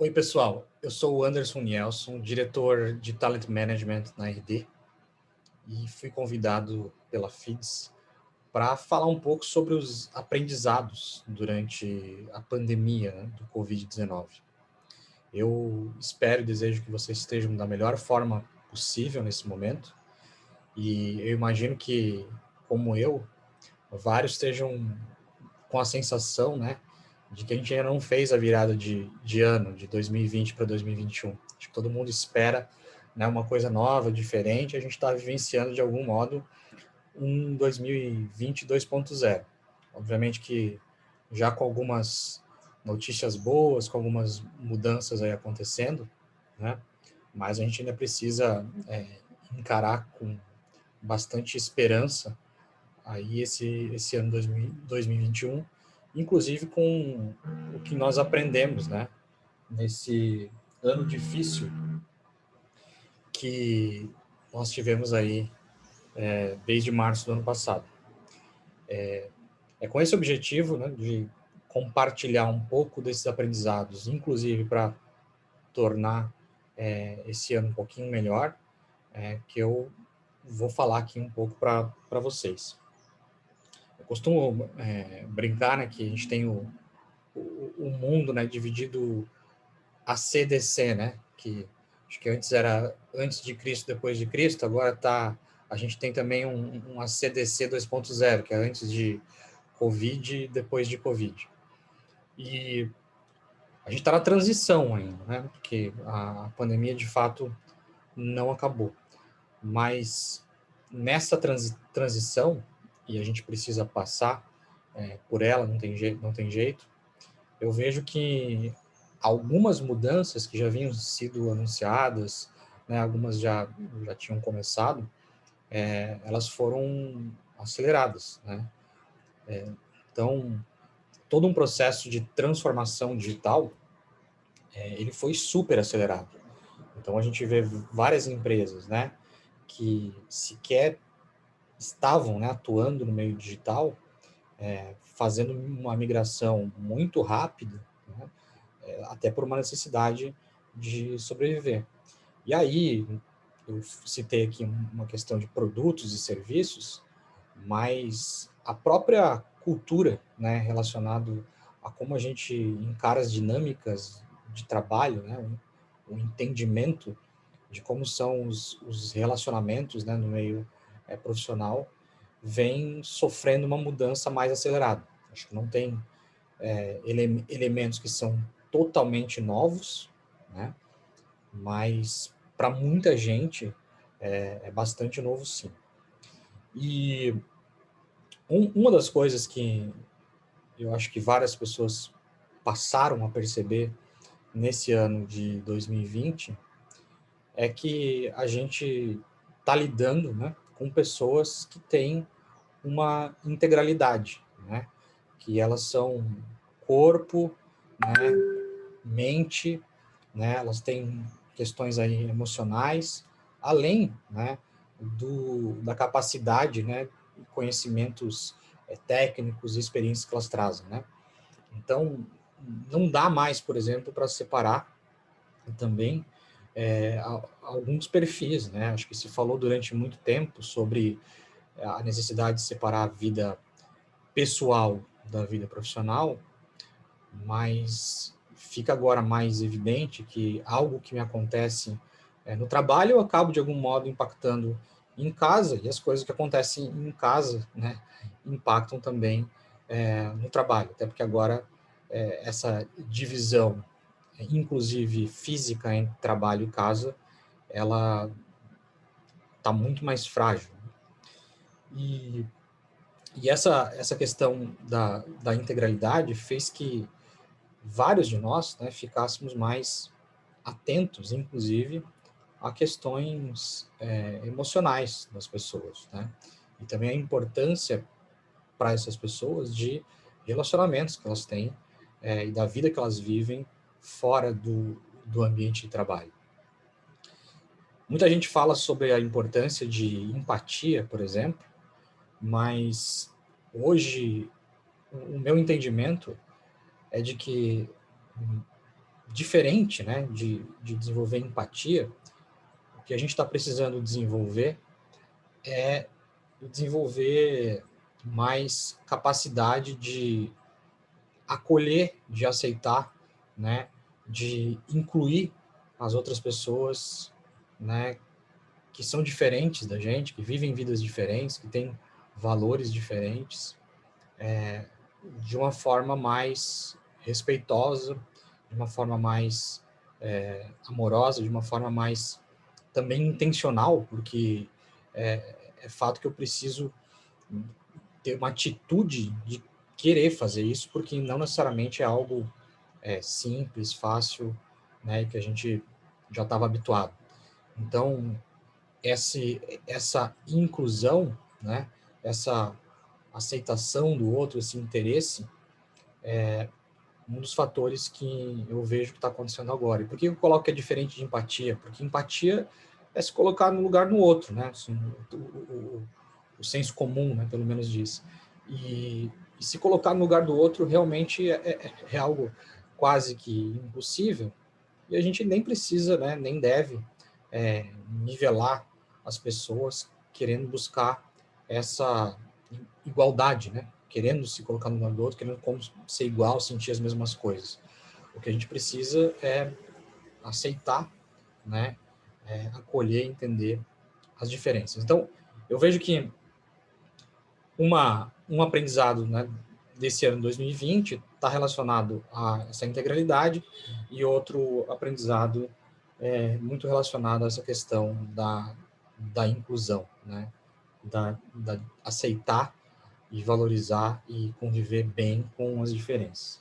Oi, pessoal. Eu sou o Anderson Nielson, diretor de Talent Management na RD, e fui convidado pela FIDS para falar um pouco sobre os aprendizados durante a pandemia né, do Covid-19. Eu espero e desejo que vocês estejam da melhor forma possível nesse momento, e eu imagino que, como eu, vários estejam com a sensação, né, de que a gente ainda não fez a virada de, de ano, de 2020 para 2021. Acho que todo mundo espera né, uma coisa nova, diferente, a gente está vivenciando de algum modo um 2020 2.0. Obviamente que já com algumas notícias boas, com algumas mudanças aí acontecendo, né? Mas a gente ainda precisa é, encarar com bastante esperança aí esse esse ano 2021 inclusive com o que nós aprendemos, né, nesse ano difícil que nós tivemos aí é, desde março do ano passado. É, é com esse objetivo, né, de compartilhar um pouco desses aprendizados, inclusive para tornar é, esse ano um pouquinho melhor, é, que eu vou falar aqui um pouco para vocês costumo é, brincar né, que a gente tem o, o, o, mundo né, dividido a CDC, né, que acho que antes era antes de Cristo, depois de Cristo, agora tá, a gente tem também um, um ACDC 2.0, que é antes de Covid e depois de Covid. E a gente está na transição ainda, né, porque a pandemia de fato não acabou. Mas nessa transi transição, e a gente precisa passar é, por ela, não tem, jeito, não tem jeito, eu vejo que algumas mudanças que já vinham sido anunciadas, né, algumas já, já tinham começado, é, elas foram aceleradas. Né? É, então, todo um processo de transformação digital, é, ele foi super acelerado. Então, a gente vê várias empresas né, que sequer estavam né, atuando no meio digital, é, fazendo uma migração muito rápida, né, é, até por uma necessidade de sobreviver. E aí, eu citei aqui uma questão de produtos e serviços, mas a própria cultura né, relacionado a como a gente encara as dinâmicas de trabalho, né, o entendimento de como são os, os relacionamentos né, no meio é, profissional vem sofrendo uma mudança mais acelerada. Acho que não tem é, ele, elementos que são totalmente novos, né? mas para muita gente é, é, bastante novo sim. E um, uma das coisas que eu acho que várias pessoas passaram a perceber nesse ano de 2020 é que a gente está lidando né, com pessoas que têm uma integralidade, né? que elas são corpo, né? mente, né? elas têm questões aí emocionais, além né? Do, da capacidade, né? conhecimentos é, técnicos e experiências que elas trazem. Né? Então, não dá mais, por exemplo, para separar também é, alguns perfis, né? Acho que se falou durante muito tempo sobre a necessidade de separar a vida pessoal da vida profissional, mas fica agora mais evidente que algo que me acontece é, no trabalho eu acabo de algum modo impactando em casa e as coisas que acontecem em casa, né, impactam também é, no trabalho, até porque agora é, essa divisão inclusive física entre trabalho e casa, ela está muito mais frágil. E, e essa, essa questão da, da integralidade fez que vários de nós né, ficássemos mais atentos, inclusive, a questões é, emocionais das pessoas, né? E também a importância para essas pessoas de relacionamentos que elas têm é, e da vida que elas vivem fora do, do ambiente de trabalho. Muita gente fala sobre a importância de empatia, por exemplo, mas hoje o meu entendimento é de que diferente, né, de, de desenvolver empatia, o que a gente está precisando desenvolver é desenvolver mais capacidade de acolher, de aceitar, né, de incluir as outras pessoas, né, que são diferentes da gente, que vivem vidas diferentes, que têm valores diferentes, é, de uma forma mais respeitosa, de uma forma mais é, amorosa, de uma forma mais também intencional, porque é, é fato que eu preciso ter uma atitude de querer fazer isso, porque não necessariamente é algo é, simples, fácil, né, que a gente já estava habituado. Então, essa inclusão, né, essa aceitação do outro, esse interesse, é um dos fatores que eu vejo que está acontecendo agora. E por que eu coloco que é diferente de empatia? Porque empatia é se colocar no lugar no outro, né? Assim, o, o, o, senso comum, né, pelo menos diz. E, e, se colocar no lugar do outro realmente é, é, é algo quase que impossível, e a gente nem precisa, né, nem deve é, nivelar as pessoas querendo buscar essa igualdade, né? Querendo se colocar no lugar do outro, querendo como ser igual, sentir as mesmas coisas. O que a gente precisa é aceitar, né? É, acolher, entender as diferenças. Então, eu vejo que uma, um aprendizado né, desse ano 2020 está relacionado a essa integralidade e outro aprendizado é muito relacionado a essa questão da, da inclusão, né? Da, da aceitar e valorizar e conviver bem com as diferenças.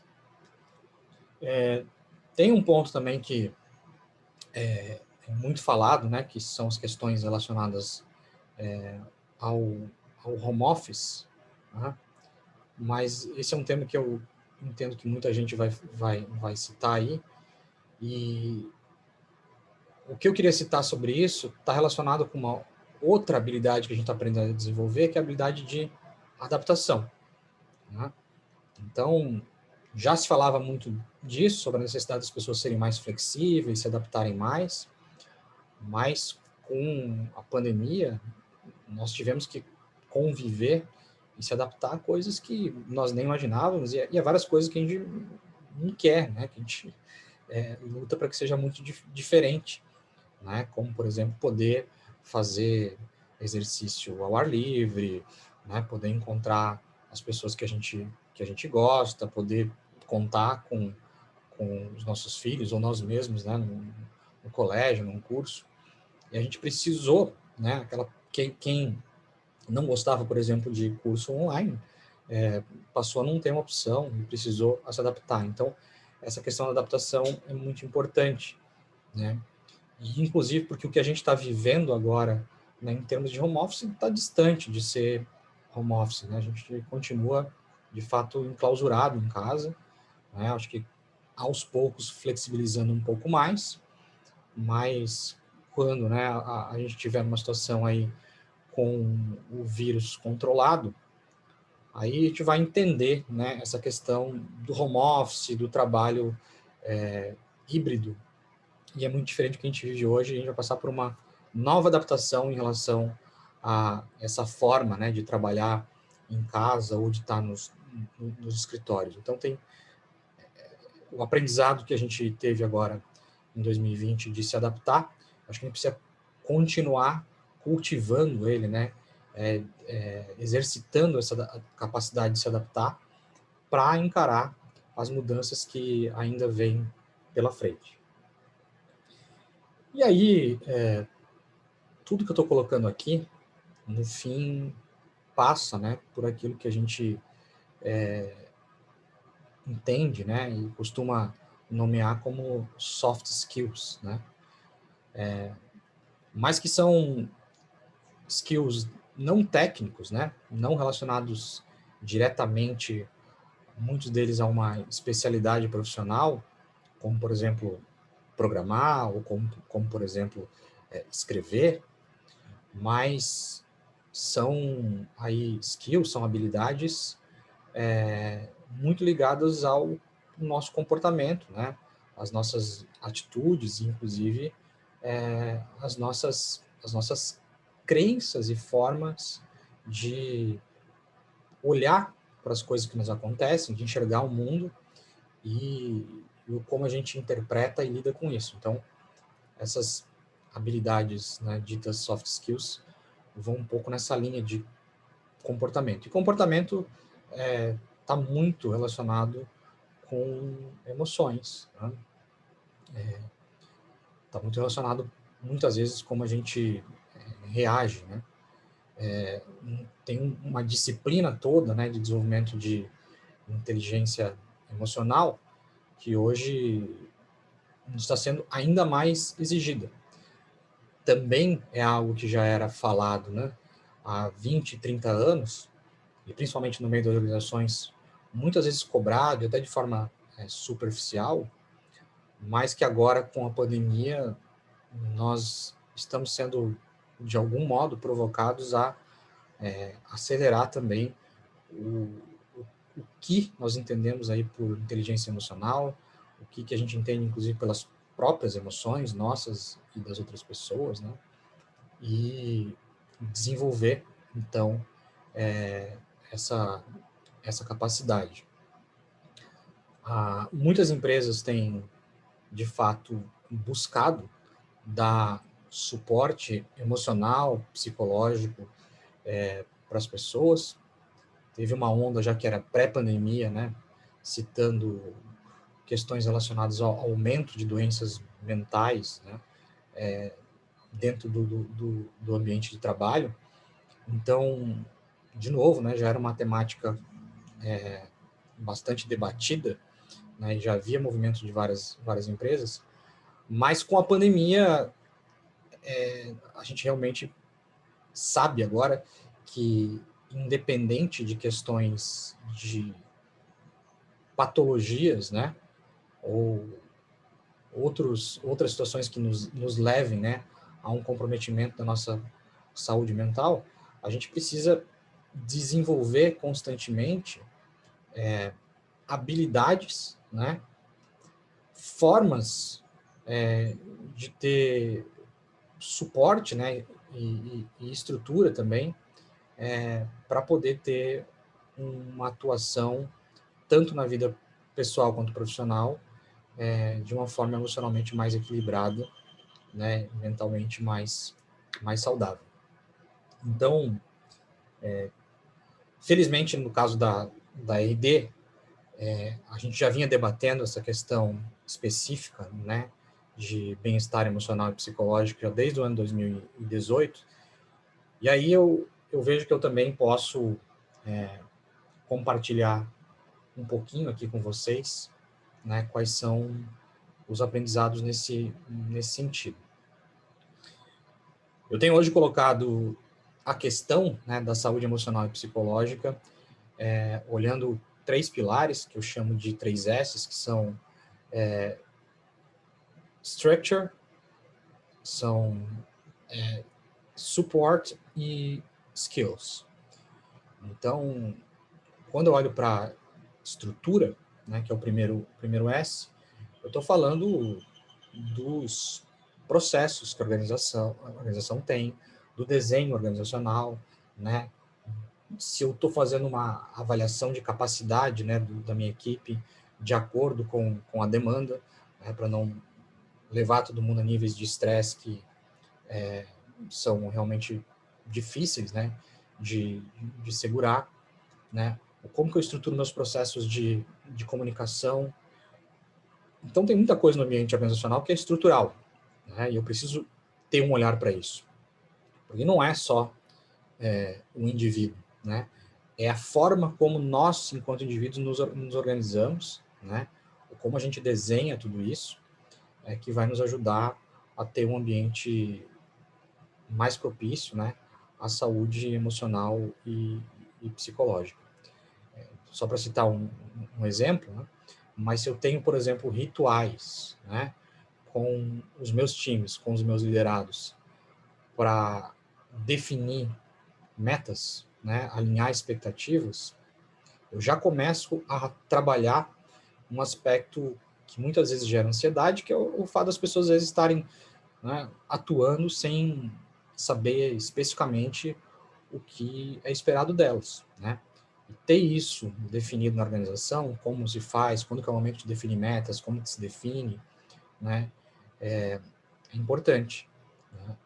É, tem um ponto também que é, é, muito falado, né, que são as questões relacionadas é, ao, ao home office, né? Mas esse é um tema que eu entendo que muita gente vai, vai, vai citar aí, e o que eu queria citar sobre isso está relacionado com uma outra habilidade que a gente está aprendendo a desenvolver, que é a habilidade de adaptação. Né? Então, já se falava muito disso, sobre a necessidade das pessoas serem mais flexíveis, se adaptarem mais, mas com a pandemia, nós tivemos que conviver e se adaptar a coisas que nós nem imaginávamos e, e a várias coisas que a gente não quer, né? Que a gente é, luta para que seja muito dif diferente, né? Como, por exemplo, poder fazer exercício ao ar livre, né? Poder encontrar as pessoas que a gente que a gente gosta, poder contar com, com os nossos filhos ou nós mesmos, né? No, no colégio, num curso. E a gente precisou, né? Aquela quem, quem não gostava, por exemplo, de curso online, é, passou a não ter uma opção e precisou se adaptar. Então, essa questão da adaptação é muito importante, né? E, inclusive porque o que a gente está vivendo agora, né, em termos de home office, está distante de ser home office, né? A gente continua, de fato, enclausurado em casa, né? Acho que aos poucos flexibilizando um pouco mais, mas quando, né, a, a gente tiver uma situação aí com o vírus controlado, aí a gente vai entender né, essa questão do home office, do trabalho é, híbrido, e é muito diferente do que a gente vive hoje, a gente vai passar por uma nova adaptação em relação a essa forma né, de trabalhar em casa ou de estar nos, nos escritórios. Então, tem é, o aprendizado que a gente teve agora em 2020 de se adaptar, acho que a gente precisa continuar cultivando ele, né? É, é, exercitando essa capacidade de se adaptar para encarar as mudanças que ainda vêm pela frente. E aí, é, tudo que eu estou colocando aqui, no fim, passa né, por aquilo que a gente é, entende né, e costuma nomear como soft skills, né? É, mas que são skills não técnicos, né? Não relacionados diretamente, muitos deles a uma especialidade profissional, como por exemplo programar ou como, como por exemplo é, escrever, mas são aí skills, são habilidades é, muito ligadas ao nosso comportamento, né? as nossas atitudes, inclusive é, as nossas as nossas crenças e formas de olhar para as coisas que nos acontecem, de enxergar o mundo e, e como a gente interpreta e lida com isso. Então, essas habilidades né, ditas soft skills vão um pouco nessa linha de comportamento. E comportamento está é, tá muito relacionado com emoções. Está né? é, tá muito relacionado, muitas vezes, como a gente reage. Né? É, tem uma disciplina toda né, de desenvolvimento de inteligência emocional que hoje está sendo ainda mais exigida. Também é algo que já era falado né, há 20, 30 anos, e principalmente no meio das organizações, muitas vezes cobrado, até de forma é, superficial, mas que agora, com a pandemia, nós estamos sendo, de algum modo, provocados a é, acelerar também o, o, o, que nós entendemos aí por inteligência emocional, o que, que a gente entende, inclusive, pelas próprias emoções nossas e das outras pessoas, né? E desenvolver, então, é, essa, essa capacidade. Ah, muitas empresas têm, de fato, buscado dar suporte emocional, psicológico é, para as pessoas. Teve uma onda já que era pré-pandemia, né, citando questões relacionadas ao aumento de doenças mentais, né, é, dentro do, do, do, ambiente de trabalho. Então, de novo, né, já era uma temática é, bastante debatida, né, já havia movimento de várias, várias empresas, mas com a pandemia, é, a gente realmente sabe agora que, independente de questões de patologias, né, ou outros, outras situações que nos, nos levem, né, a um comprometimento da nossa saúde mental, a gente precisa desenvolver constantemente é, habilidades, né, formas é, de ter suporte, né, e, e estrutura também é, para poder ter uma atuação tanto na vida pessoal quanto profissional é, de uma forma emocionalmente mais equilibrada, né, mentalmente mais mais saudável. Então, é, felizmente no caso da da RD, é, a gente já vinha debatendo essa questão específica, né, de bem-estar emocional e psicológico já desde o ano 2018. E aí eu, eu vejo que eu também posso é, compartilhar um pouquinho aqui com vocês, né, quais são os aprendizados nesse, nesse sentido. Eu tenho hoje colocado a questão né, da saúde emocional e psicológica, é, olhando três pilares, que eu chamo de três S's, que são é, structure, são é, support e skills. Então, quando eu olho para estrutura, né, que é o primeiro, primeiro S, eu estou falando dos processos que a organização, a organização tem, do desenho organizacional, né? Se eu estou fazendo uma avaliação de capacidade né, do, da minha equipe de acordo com, com a demanda, né, para não levar todo mundo a níveis de estresse que é, são realmente difíceis, né, de, de segurar, né, como que eu estruturo meus processos de, de comunicação. Então, tem muita coisa no ambiente organizacional que é estrutural, né, e eu preciso ter um olhar para isso. Porque não é só é, um indivíduo, né, é a forma como nós, enquanto indivíduos, nos, nos organizamos, né, como a gente desenha tudo isso, é, que vai nos ajudar a ter um ambiente mais propício, né, à saúde emocional e, e psicológica. É, só para citar um, um exemplo, né, mas se eu tenho, por exemplo, rituais, né, com os meus times, com os meus liderados, para definir metas, né, alinhar expectativas, eu já começo a trabalhar um aspecto que muitas vezes gera ansiedade, que é o, o fato das pessoas às vezes estarem né, atuando sem saber especificamente o que é esperado delas, né? E ter isso definido na organização, como se faz, quando que é o momento de definir metas, como que se define, né? É, é importante. Né?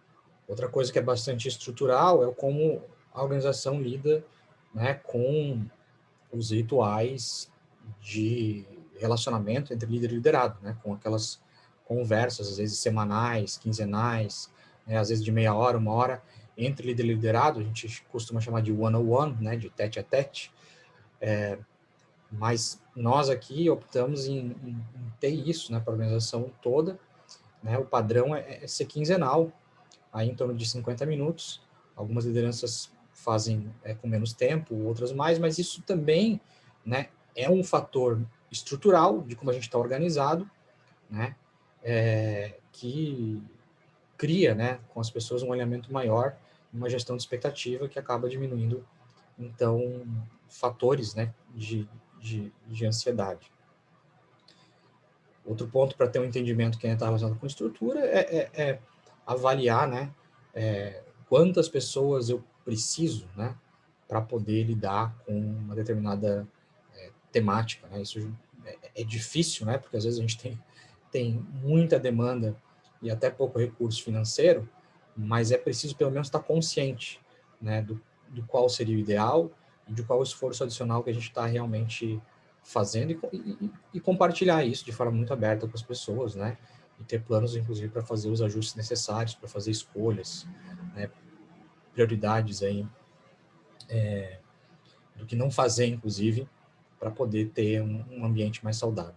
Outra coisa que é bastante estrutural é como a organização lida né, com os rituais de relacionamento entre líder e liderado, né, com aquelas conversas, às vezes semanais, quinzenais, né, às vezes de meia hora, uma hora, entre líder e liderado, a gente costuma chamar de one-on-one, né, de tete a tete, é, mas nós aqui optamos em, em, em ter isso né, para a organização toda, né, o padrão é, é ser quinzenal, aí em torno de 50 minutos, algumas lideranças fazem é, com menos tempo, outras mais, mas isso também né, é um fator estrutural de como a gente está organizado, né, é, que cria né, com as pessoas um alinhamento maior, uma gestão de expectativa que acaba diminuindo, então, fatores né, de, de, de ansiedade. Outro ponto para ter um entendimento que está relacionado com estrutura é, é, é avaliar né, é, quantas pessoas eu preciso né, para poder lidar com uma determinada temática. Né? Isso é, é, difícil, né, porque às vezes a gente tem, tem muita demanda e até pouco recurso financeiro, mas é preciso pelo menos estar consciente né, do, do qual seria o ideal e de qual esforço adicional que a gente está realmente fazendo e, e, e, compartilhar isso de forma muito aberta com as pessoas, né? E ter planos, inclusive, para fazer os ajustes necessários, para fazer escolhas, né? prioridades aí é, do que não fazer, inclusive, para poder ter um, um, ambiente mais saudável.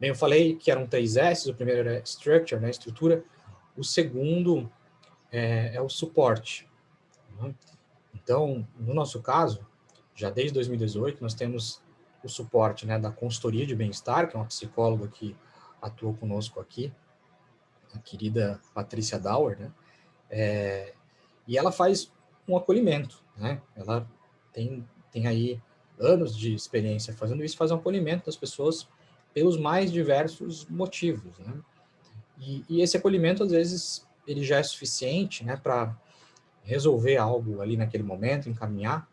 Bem, eu falei que eram três S, o primeiro era structure, né, estrutura, o segundo é, é o suporte. Né? Então, no nosso caso, já desde 2018, nós temos o suporte né, da consultoria de bem-estar, que é uma psicóloga que atuou conosco aqui, a querida Patrícia Dauer, né? É, e ela faz um acolhimento, né? Ela tem, tem aí anos de experiência fazendo isso, faz um acolhimento das pessoas pelos mais diversos motivos, né? E, e esse acolhimento, às vezes, ele já é suficiente, né, para resolver algo ali naquele momento, encaminhar,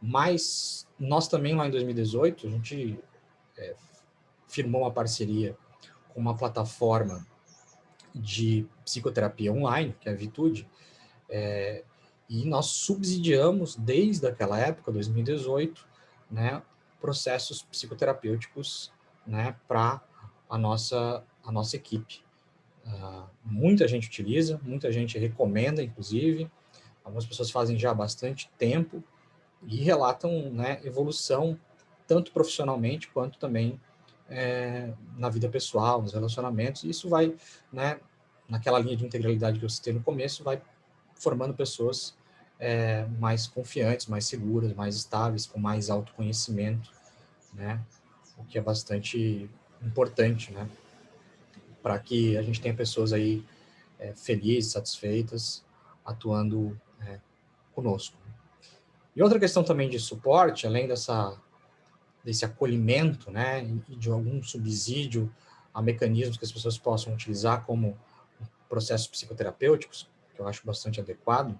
mas nós também, lá em 2018, a gente é, firmou uma parceria com uma plataforma de psicoterapia online, que é a Vitude, é, e nós subsidiamos, desde aquela época, 2018, né, processos psicoterapêuticos né, para a nossa, a nossa equipe. Uh, muita gente utiliza, muita gente recomenda, inclusive. Algumas pessoas fazem já há bastante tempo e relatam né, evolução, tanto profissionalmente quanto também é, na vida pessoal, nos relacionamentos. E isso vai, né, naquela linha de integralidade que eu citei no começo, vai formando pessoas é, mais confiantes, mais seguras, mais estáveis, com mais autoconhecimento, né? O que é bastante importante, né? Para que a gente tenha pessoas aí é, felizes, satisfeitas, atuando é, conosco. E outra questão também de suporte, além dessa desse acolhimento, né, e de algum subsídio a mecanismos que as pessoas possam utilizar como processos psicoterapêuticos, que eu acho bastante adequado,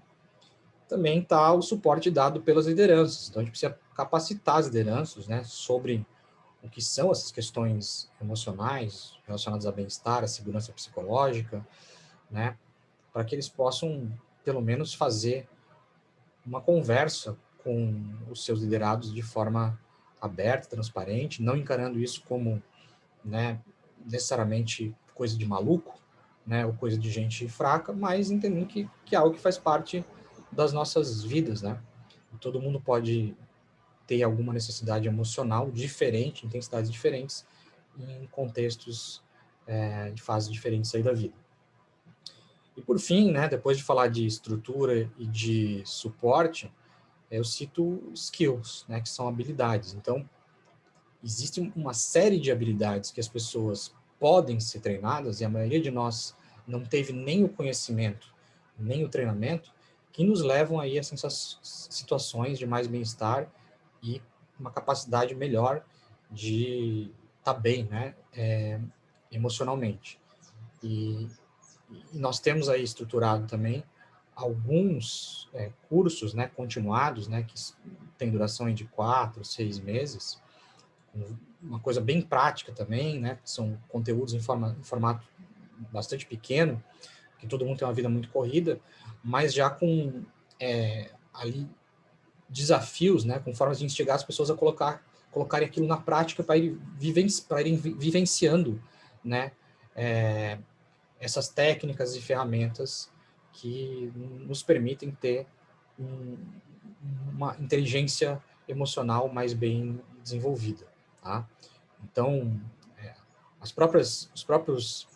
também está o suporte dado pelas lideranças. Então, a gente precisa capacitar as lideranças né, sobre o que são essas questões emocionais relacionadas a bem-estar, a segurança psicológica, né, para que eles possam, pelo menos, fazer uma conversa com os seus liderados de forma aberta, transparente, não encarando isso como né, necessariamente coisa de maluco, né, ou coisa de gente fraca, mas entendendo que, que é algo que faz parte das nossas vidas, né? Todo mundo pode ter alguma necessidade emocional diferente, intensidades diferentes, em contextos é, de fases diferentes aí da vida. E por fim, né, depois de falar de estrutura e de suporte, eu cito skills, né, que são habilidades. Então, existe uma série de habilidades que as pessoas podem ser treinadas, e a maioria de nós não teve nem o conhecimento, nem o treinamento, que nos levam aí a essas situações de mais bem-estar e uma capacidade melhor de tá bem, né, é, emocionalmente. E, e, nós temos aí estruturado também alguns é, cursos, né, continuados, né, que tem duração de quatro, seis meses, uma coisa bem prática também, né, são conteúdos em, forma, em formato bastante pequeno, que todo mundo tem uma vida muito corrida, mas já com é, ali desafios, né, com formas de instigar as pessoas a colocar colocarem aquilo na prática para ir vivenci, irem vivenciando, né, é, essas técnicas e ferramentas que nos permitem ter um, uma inteligência emocional mais bem desenvolvida, tá? Então, é, as próprias, os próprios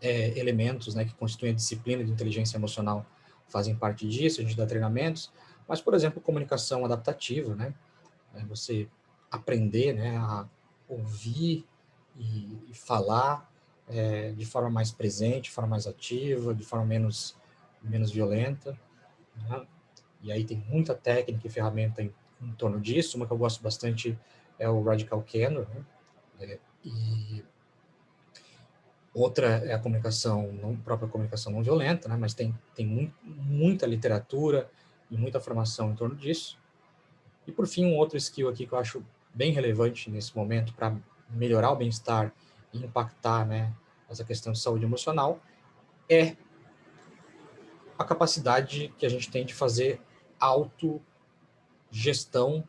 é, elementos né, que constituem a disciplina de inteligência emocional fazem parte disso, a gente dá treinamentos, mas, por exemplo, comunicação adaptativa, né? É você aprender né, a ouvir e, e falar é, de forma mais presente, de forma mais ativa, de forma menos, menos violenta. Né? E aí tem muita técnica e ferramenta em, em, torno disso. Uma que eu gosto bastante é o Radical Candor. Né? É, e outra é a comunicação, não própria comunicação não violenta, né? mas tem, tem mu muita literatura e muita formação em torno disso. E por fim, um outro skill aqui que eu acho bem relevante nesse momento para melhorar o bem-estar e impactar né, essa questão de saúde emocional é a capacidade que a gente tem de fazer autogestão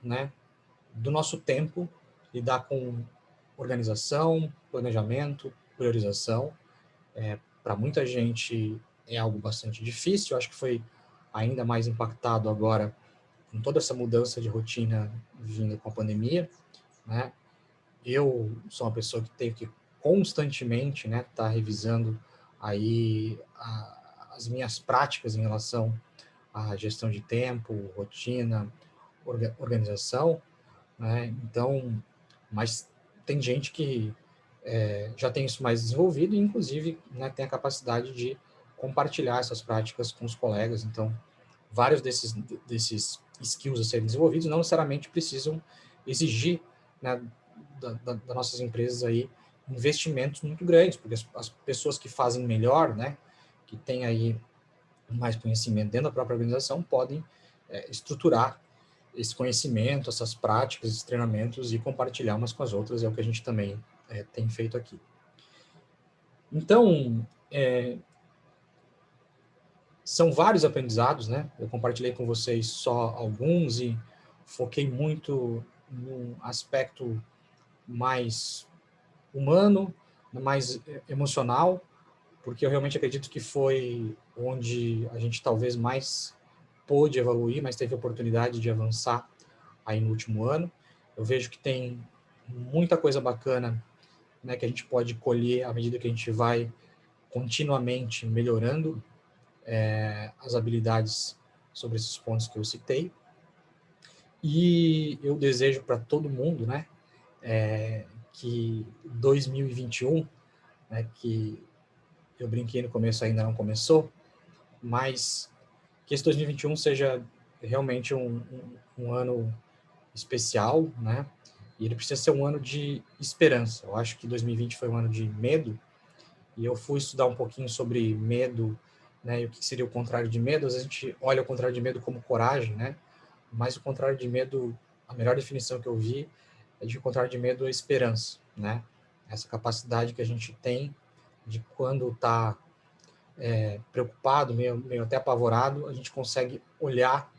né, do nosso tempo, lidar com organização, planejamento, priorização. É, Para muita gente é algo bastante difícil, eu acho que foi ainda mais impactado agora com toda essa mudança de rotina vinda com a pandemia, né? Eu sou uma pessoa que tenho que constantemente, né, tá revisando aí a, as minhas práticas em relação à gestão de tempo, rotina, orga, organização, né? Então, mas tem gente que é, já tem isso mais desenvolvido e, inclusive, né, tem a capacidade de compartilhar essas práticas com os colegas. Então, vários desses, desses skills a serem desenvolvidos não necessariamente precisam exigir né, das da, nossas empresas aí investimentos muito grandes, porque as, as, pessoas que fazem melhor, né, que têm aí mais conhecimento dentro da própria organização, podem é, estruturar esse conhecimento, essas práticas, esses treinamentos e compartilhar umas com as outras, é o que a gente também é, tem feito aqui. Então, é, são vários aprendizados, né? Eu compartilhei com vocês só alguns e foquei muito no aspecto mais humano, mais emocional, porque eu realmente acredito que foi onde a gente talvez mais pôde evoluir, mas teve oportunidade de avançar aí no último ano. Eu vejo que tem muita coisa bacana né, que a gente pode colher à medida que a gente vai continuamente melhorando é, as habilidades sobre esses pontos que eu citei. E eu desejo para todo mundo, né, é, que 2021, né, que eu brinquei no começo ainda não começou, mas que esse 2021 seja realmente um, um, um ano especial, né, e ele precisa ser um ano de esperança. Eu acho que 2020 foi um ano de medo, e eu fui estudar um pouquinho sobre medo, né, e o que seria o contrário de medo. Às vezes a gente olha o contrário de medo como coragem, né, mas o contrário de medo, a melhor definição que eu vi é de contrário de medo é esperança, né? Essa capacidade que a gente tem de quando está é, preocupado, meio, meio até apavorado, a gente consegue olhar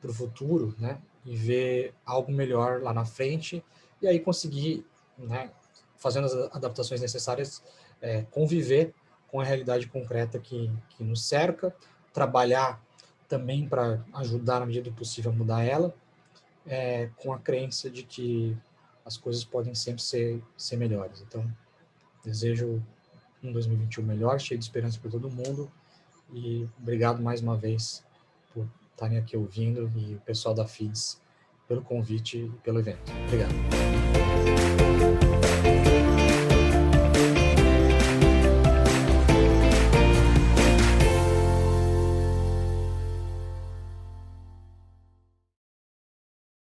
para o futuro, né? E ver algo melhor lá na frente e aí conseguir, né? Fazendo as adaptações necessárias, é, conviver com a realidade concreta que, que nos cerca, trabalhar também para ajudar na medida do possível a mudar ela, é, com a crença de que as coisas podem sempre ser, ser melhores. Então, desejo um 2021 melhor, cheio de esperança para todo mundo e obrigado mais uma vez por estarem aqui ouvindo e o pessoal da FIDS pelo convite e pelo evento. Obrigado.